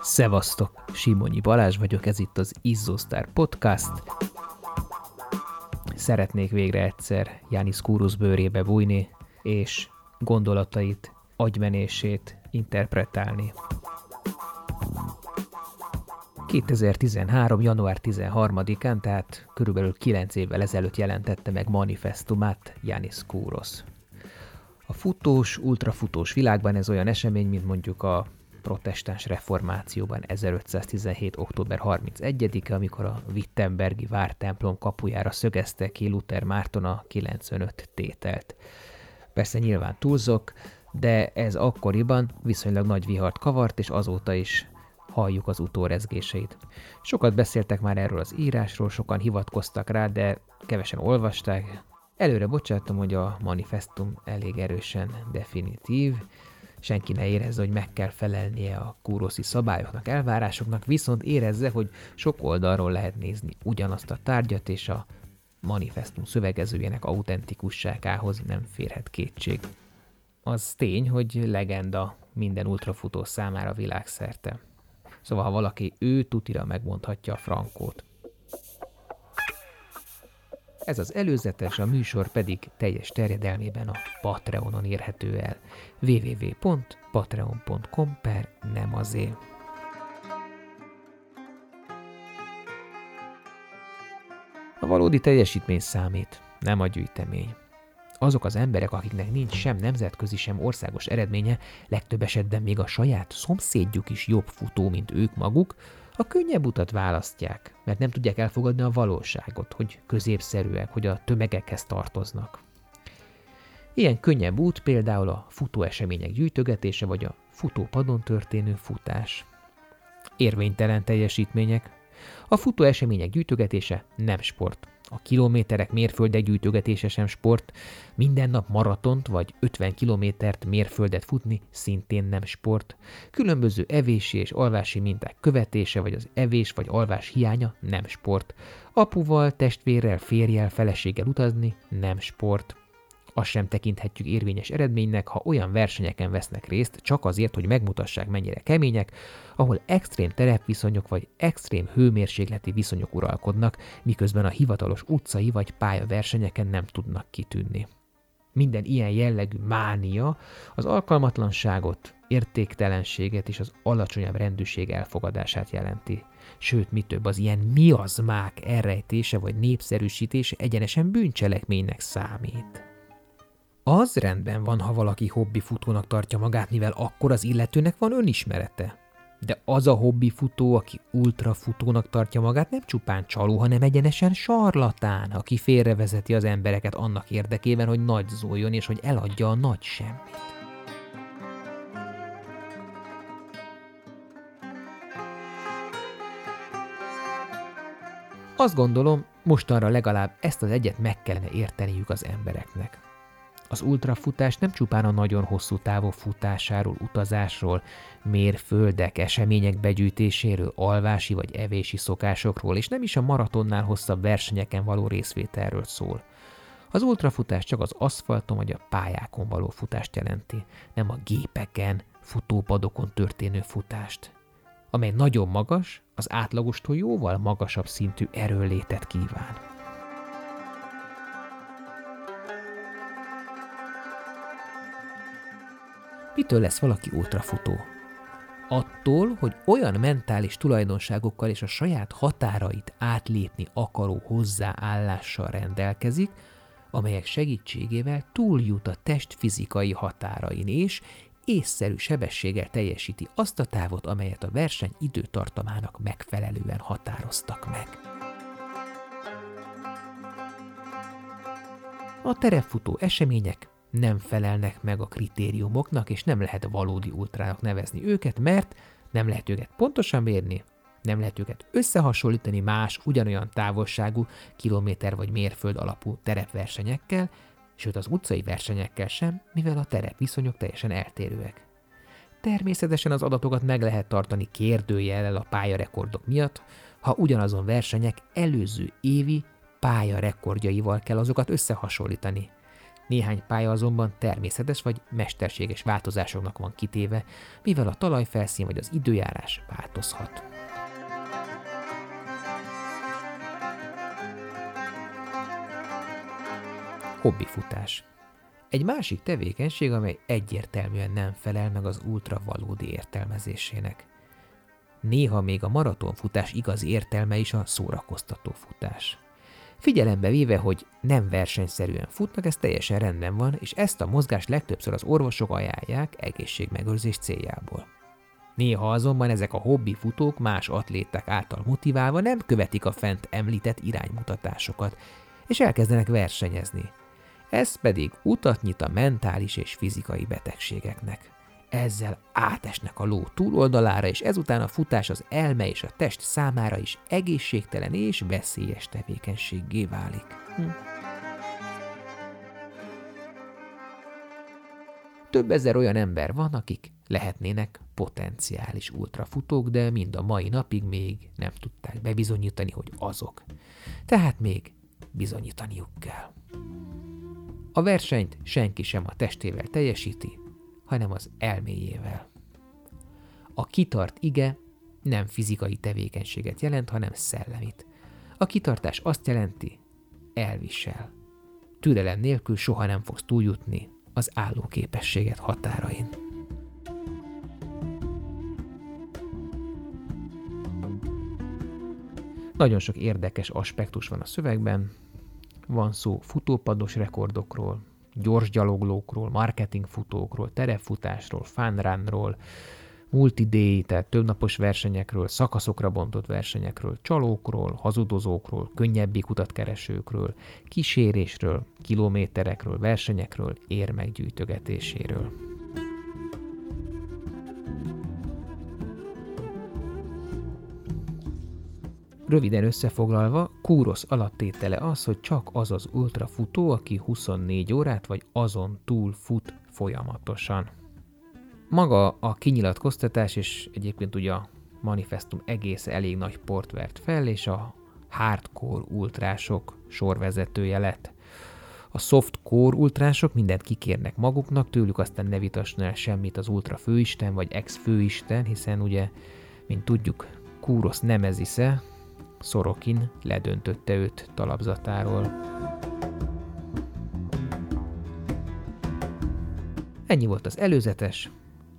Szevasztok! Simonyi Balázs vagyok, ez itt az Izzostar Podcast. Szeretnék végre egyszer Jánisz Kúrusz bőrébe bújni, és gondolatait, agymenését interpretálni. 2013. január 13-án, tehát körülbelül 9 évvel ezelőtt jelentette meg manifestumát Janis Kouros. A futós, ultrafutós világban ez olyan esemény, mint mondjuk a protestáns reformációban 1517. október 31-e, amikor a Wittenbergi vártemplom kapujára szögezte ki Luther Márton a 95 tételt. Persze nyilván túlzok, de ez akkoriban viszonylag nagy vihart kavart, és azóta is halljuk az utórezgéseit. Sokat beszéltek már erről az írásról, sokan hivatkoztak rá, de kevesen olvasták. Előre bocsátom, hogy a manifestum elég erősen definitív, senki ne érezze, hogy meg kell felelnie a kúroszi szabályoknak, elvárásoknak, viszont érezze, hogy sok oldalról lehet nézni ugyanazt a tárgyat, és a manifestum szövegezőjének autentikusságához nem férhet kétség. Az tény, hogy legenda minden ultrafutó számára világszerte. Szóval, ha valaki ő tutira megmondhatja a frankót. Ez az előzetes, a műsor pedig teljes terjedelmében a Patreonon érhető el. www.patreon.com per nem azért. A valódi teljesítmény számít, nem a gyűjtemény. Azok az emberek, akiknek nincs sem nemzetközi, sem országos eredménye, legtöbb esetben még a saját szomszédjuk is jobb futó, mint ők maguk, a könnyebb utat választják, mert nem tudják elfogadni a valóságot, hogy középszerűek, hogy a tömegekhez tartoznak. Ilyen könnyebb út például a futóesemények gyűjtögetése vagy a futópadon történő futás. Érvénytelen teljesítmények. A futóesemények gyűjtögetése nem sport. A kilométerek mérföldek gyűjtögetése sem sport, minden nap maratont vagy 50 kilométert mérföldet futni szintén nem sport. Különböző evési és alvási minták követése vagy az evés vagy alvás hiánya nem sport. Apuval, testvérrel, férjel, feleséggel utazni nem sport. Azt sem tekinthetjük érvényes eredménynek, ha olyan versenyeken vesznek részt, csak azért, hogy megmutassák, mennyire kemények, ahol extrém terepviszonyok vagy extrém hőmérsékleti viszonyok uralkodnak, miközben a hivatalos utcai vagy pályaversenyeken nem tudnak kitűnni. Minden ilyen jellegű mánia az alkalmatlanságot, értéktelenséget és az alacsonyabb rendűség elfogadását jelenti. Sőt, mi több, az ilyen miazmák elrejtése vagy népszerűsítése egyenesen bűncselekménynek számít. Az rendben van, ha valaki hobbi futónak tartja magát, mivel akkor az illetőnek van önismerete. De az a hobbi futó, aki ultrafutónak tartja magát, nem csupán csaló, hanem egyenesen sarlatán, aki félrevezeti az embereket annak érdekében, hogy nagy zóljon és hogy eladja a nagy semmit. Azt gondolom, mostanra legalább ezt az egyet meg kellene érteniük az embereknek. Az ultrafutás nem csupán a nagyon hosszú távú futásáról, utazásról, mérföldek, események begyűjtéséről, alvási vagy evési szokásokról, és nem is a maratonnál hosszabb versenyeken való részvételről szól. Az ultrafutás csak az aszfalton vagy a pályákon való futást jelenti, nem a gépeken, futópadokon történő futást, amely nagyon magas, az átlagostól jóval magasabb szintű erőlétet kíván. Mitől lesz valaki ultrafutó? Attól, hogy olyan mentális tulajdonságokkal és a saját határait átlépni akaró hozzáállással rendelkezik, amelyek segítségével túljut a test fizikai határain és észszerű sebességgel teljesíti azt a távot, amelyet a verseny időtartamának megfelelően határoztak meg. A terepfutó események nem felelnek meg a kritériumoknak, és nem lehet valódi ultrának nevezni őket, mert nem lehet őket pontosan mérni, nem lehet őket összehasonlítani más ugyanolyan távolságú kilométer vagy mérföld alapú terepversenyekkel, sőt az utcai versenyekkel sem, mivel a terepviszonyok teljesen eltérőek. Természetesen az adatokat meg lehet tartani kérdőjellel a pályarekordok miatt, ha ugyanazon versenyek előző évi pályarekordjaival kell azokat összehasonlítani. Néhány pálya azonban természetes vagy mesterséges változásoknak van kitéve, mivel a talajfelszín vagy az időjárás változhat. Hobbifutás. Egy másik tevékenység, amely egyértelműen nem felel meg az ultra valódi értelmezésének. Néha még a maratonfutás igazi értelme is a szórakoztató futás. Figyelembe véve, hogy nem versenyszerűen futnak, ez teljesen rendben van, és ezt a mozgást legtöbbször az orvosok ajánlják egészségmegőrzés céljából. Néha azonban ezek a hobbi futók más atléták által motiválva nem követik a fent említett iránymutatásokat, és elkezdenek versenyezni. Ez pedig utat nyit a mentális és fizikai betegségeknek ezzel átesnek a ló túloldalára, és ezután a futás az elme és a test számára is egészségtelen és veszélyes tevékenységgé válik. Hm. Több ezer olyan ember van, akik lehetnének potenciális ultrafutók, de mind a mai napig még nem tudták bebizonyítani, hogy azok. Tehát még bizonyítaniuk kell. A versenyt senki sem a testével teljesíti, hanem az elméjével. A kitart ige nem fizikai tevékenységet jelent, hanem szellemit. A kitartás azt jelenti, elvisel. Türelem nélkül soha nem fogsz túljutni az álló képességet határain. Nagyon sok érdekes aspektus van a szövegben. Van szó futópados rekordokról, gyors gyaloglókról, marketingfutókról, terepfutásról, funrunról, tehát többnapos versenyekről, szakaszokra bontott versenyekről, csalókról, hazudozókról, könnyebbik utatkeresőkről, kísérésről, kilométerekről, versenyekről, érmeggyűjtögetéséről. Röviden összefoglalva, kúrosz alaptétele az, hogy csak az az ultrafutó, aki 24 órát vagy azon túl fut folyamatosan. Maga a kinyilatkoztatás, és egyébként ugye a manifestum egész elég nagy port vert fel, és a hardcore ultrások sorvezetője lett. A softcore ultrások mindent kikérnek maguknak, tőlük aztán ne vitasson el semmit az ultra főisten vagy ex főisten, hiszen ugye, mint tudjuk, Kúrosz Nemezisze, Szorokin ledöntötte őt talapzatáról. Ennyi volt az előzetes,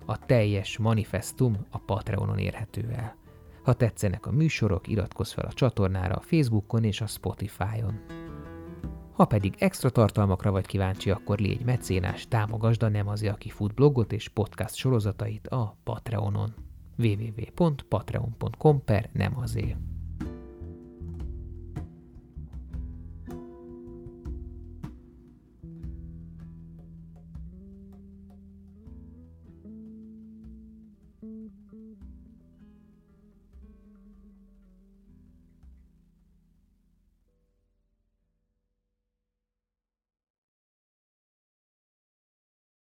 a teljes manifestum a Patreonon érhető el. Ha tetszenek a műsorok, iratkozz fel a csatornára a Facebookon és a Spotify-on. Ha pedig extra tartalmakra vagy kíváncsi, akkor légy mecénás, támogasd a Nem az, aki fut blogot és podcast sorozatait a Patreonon www.patreon.com per nem azért.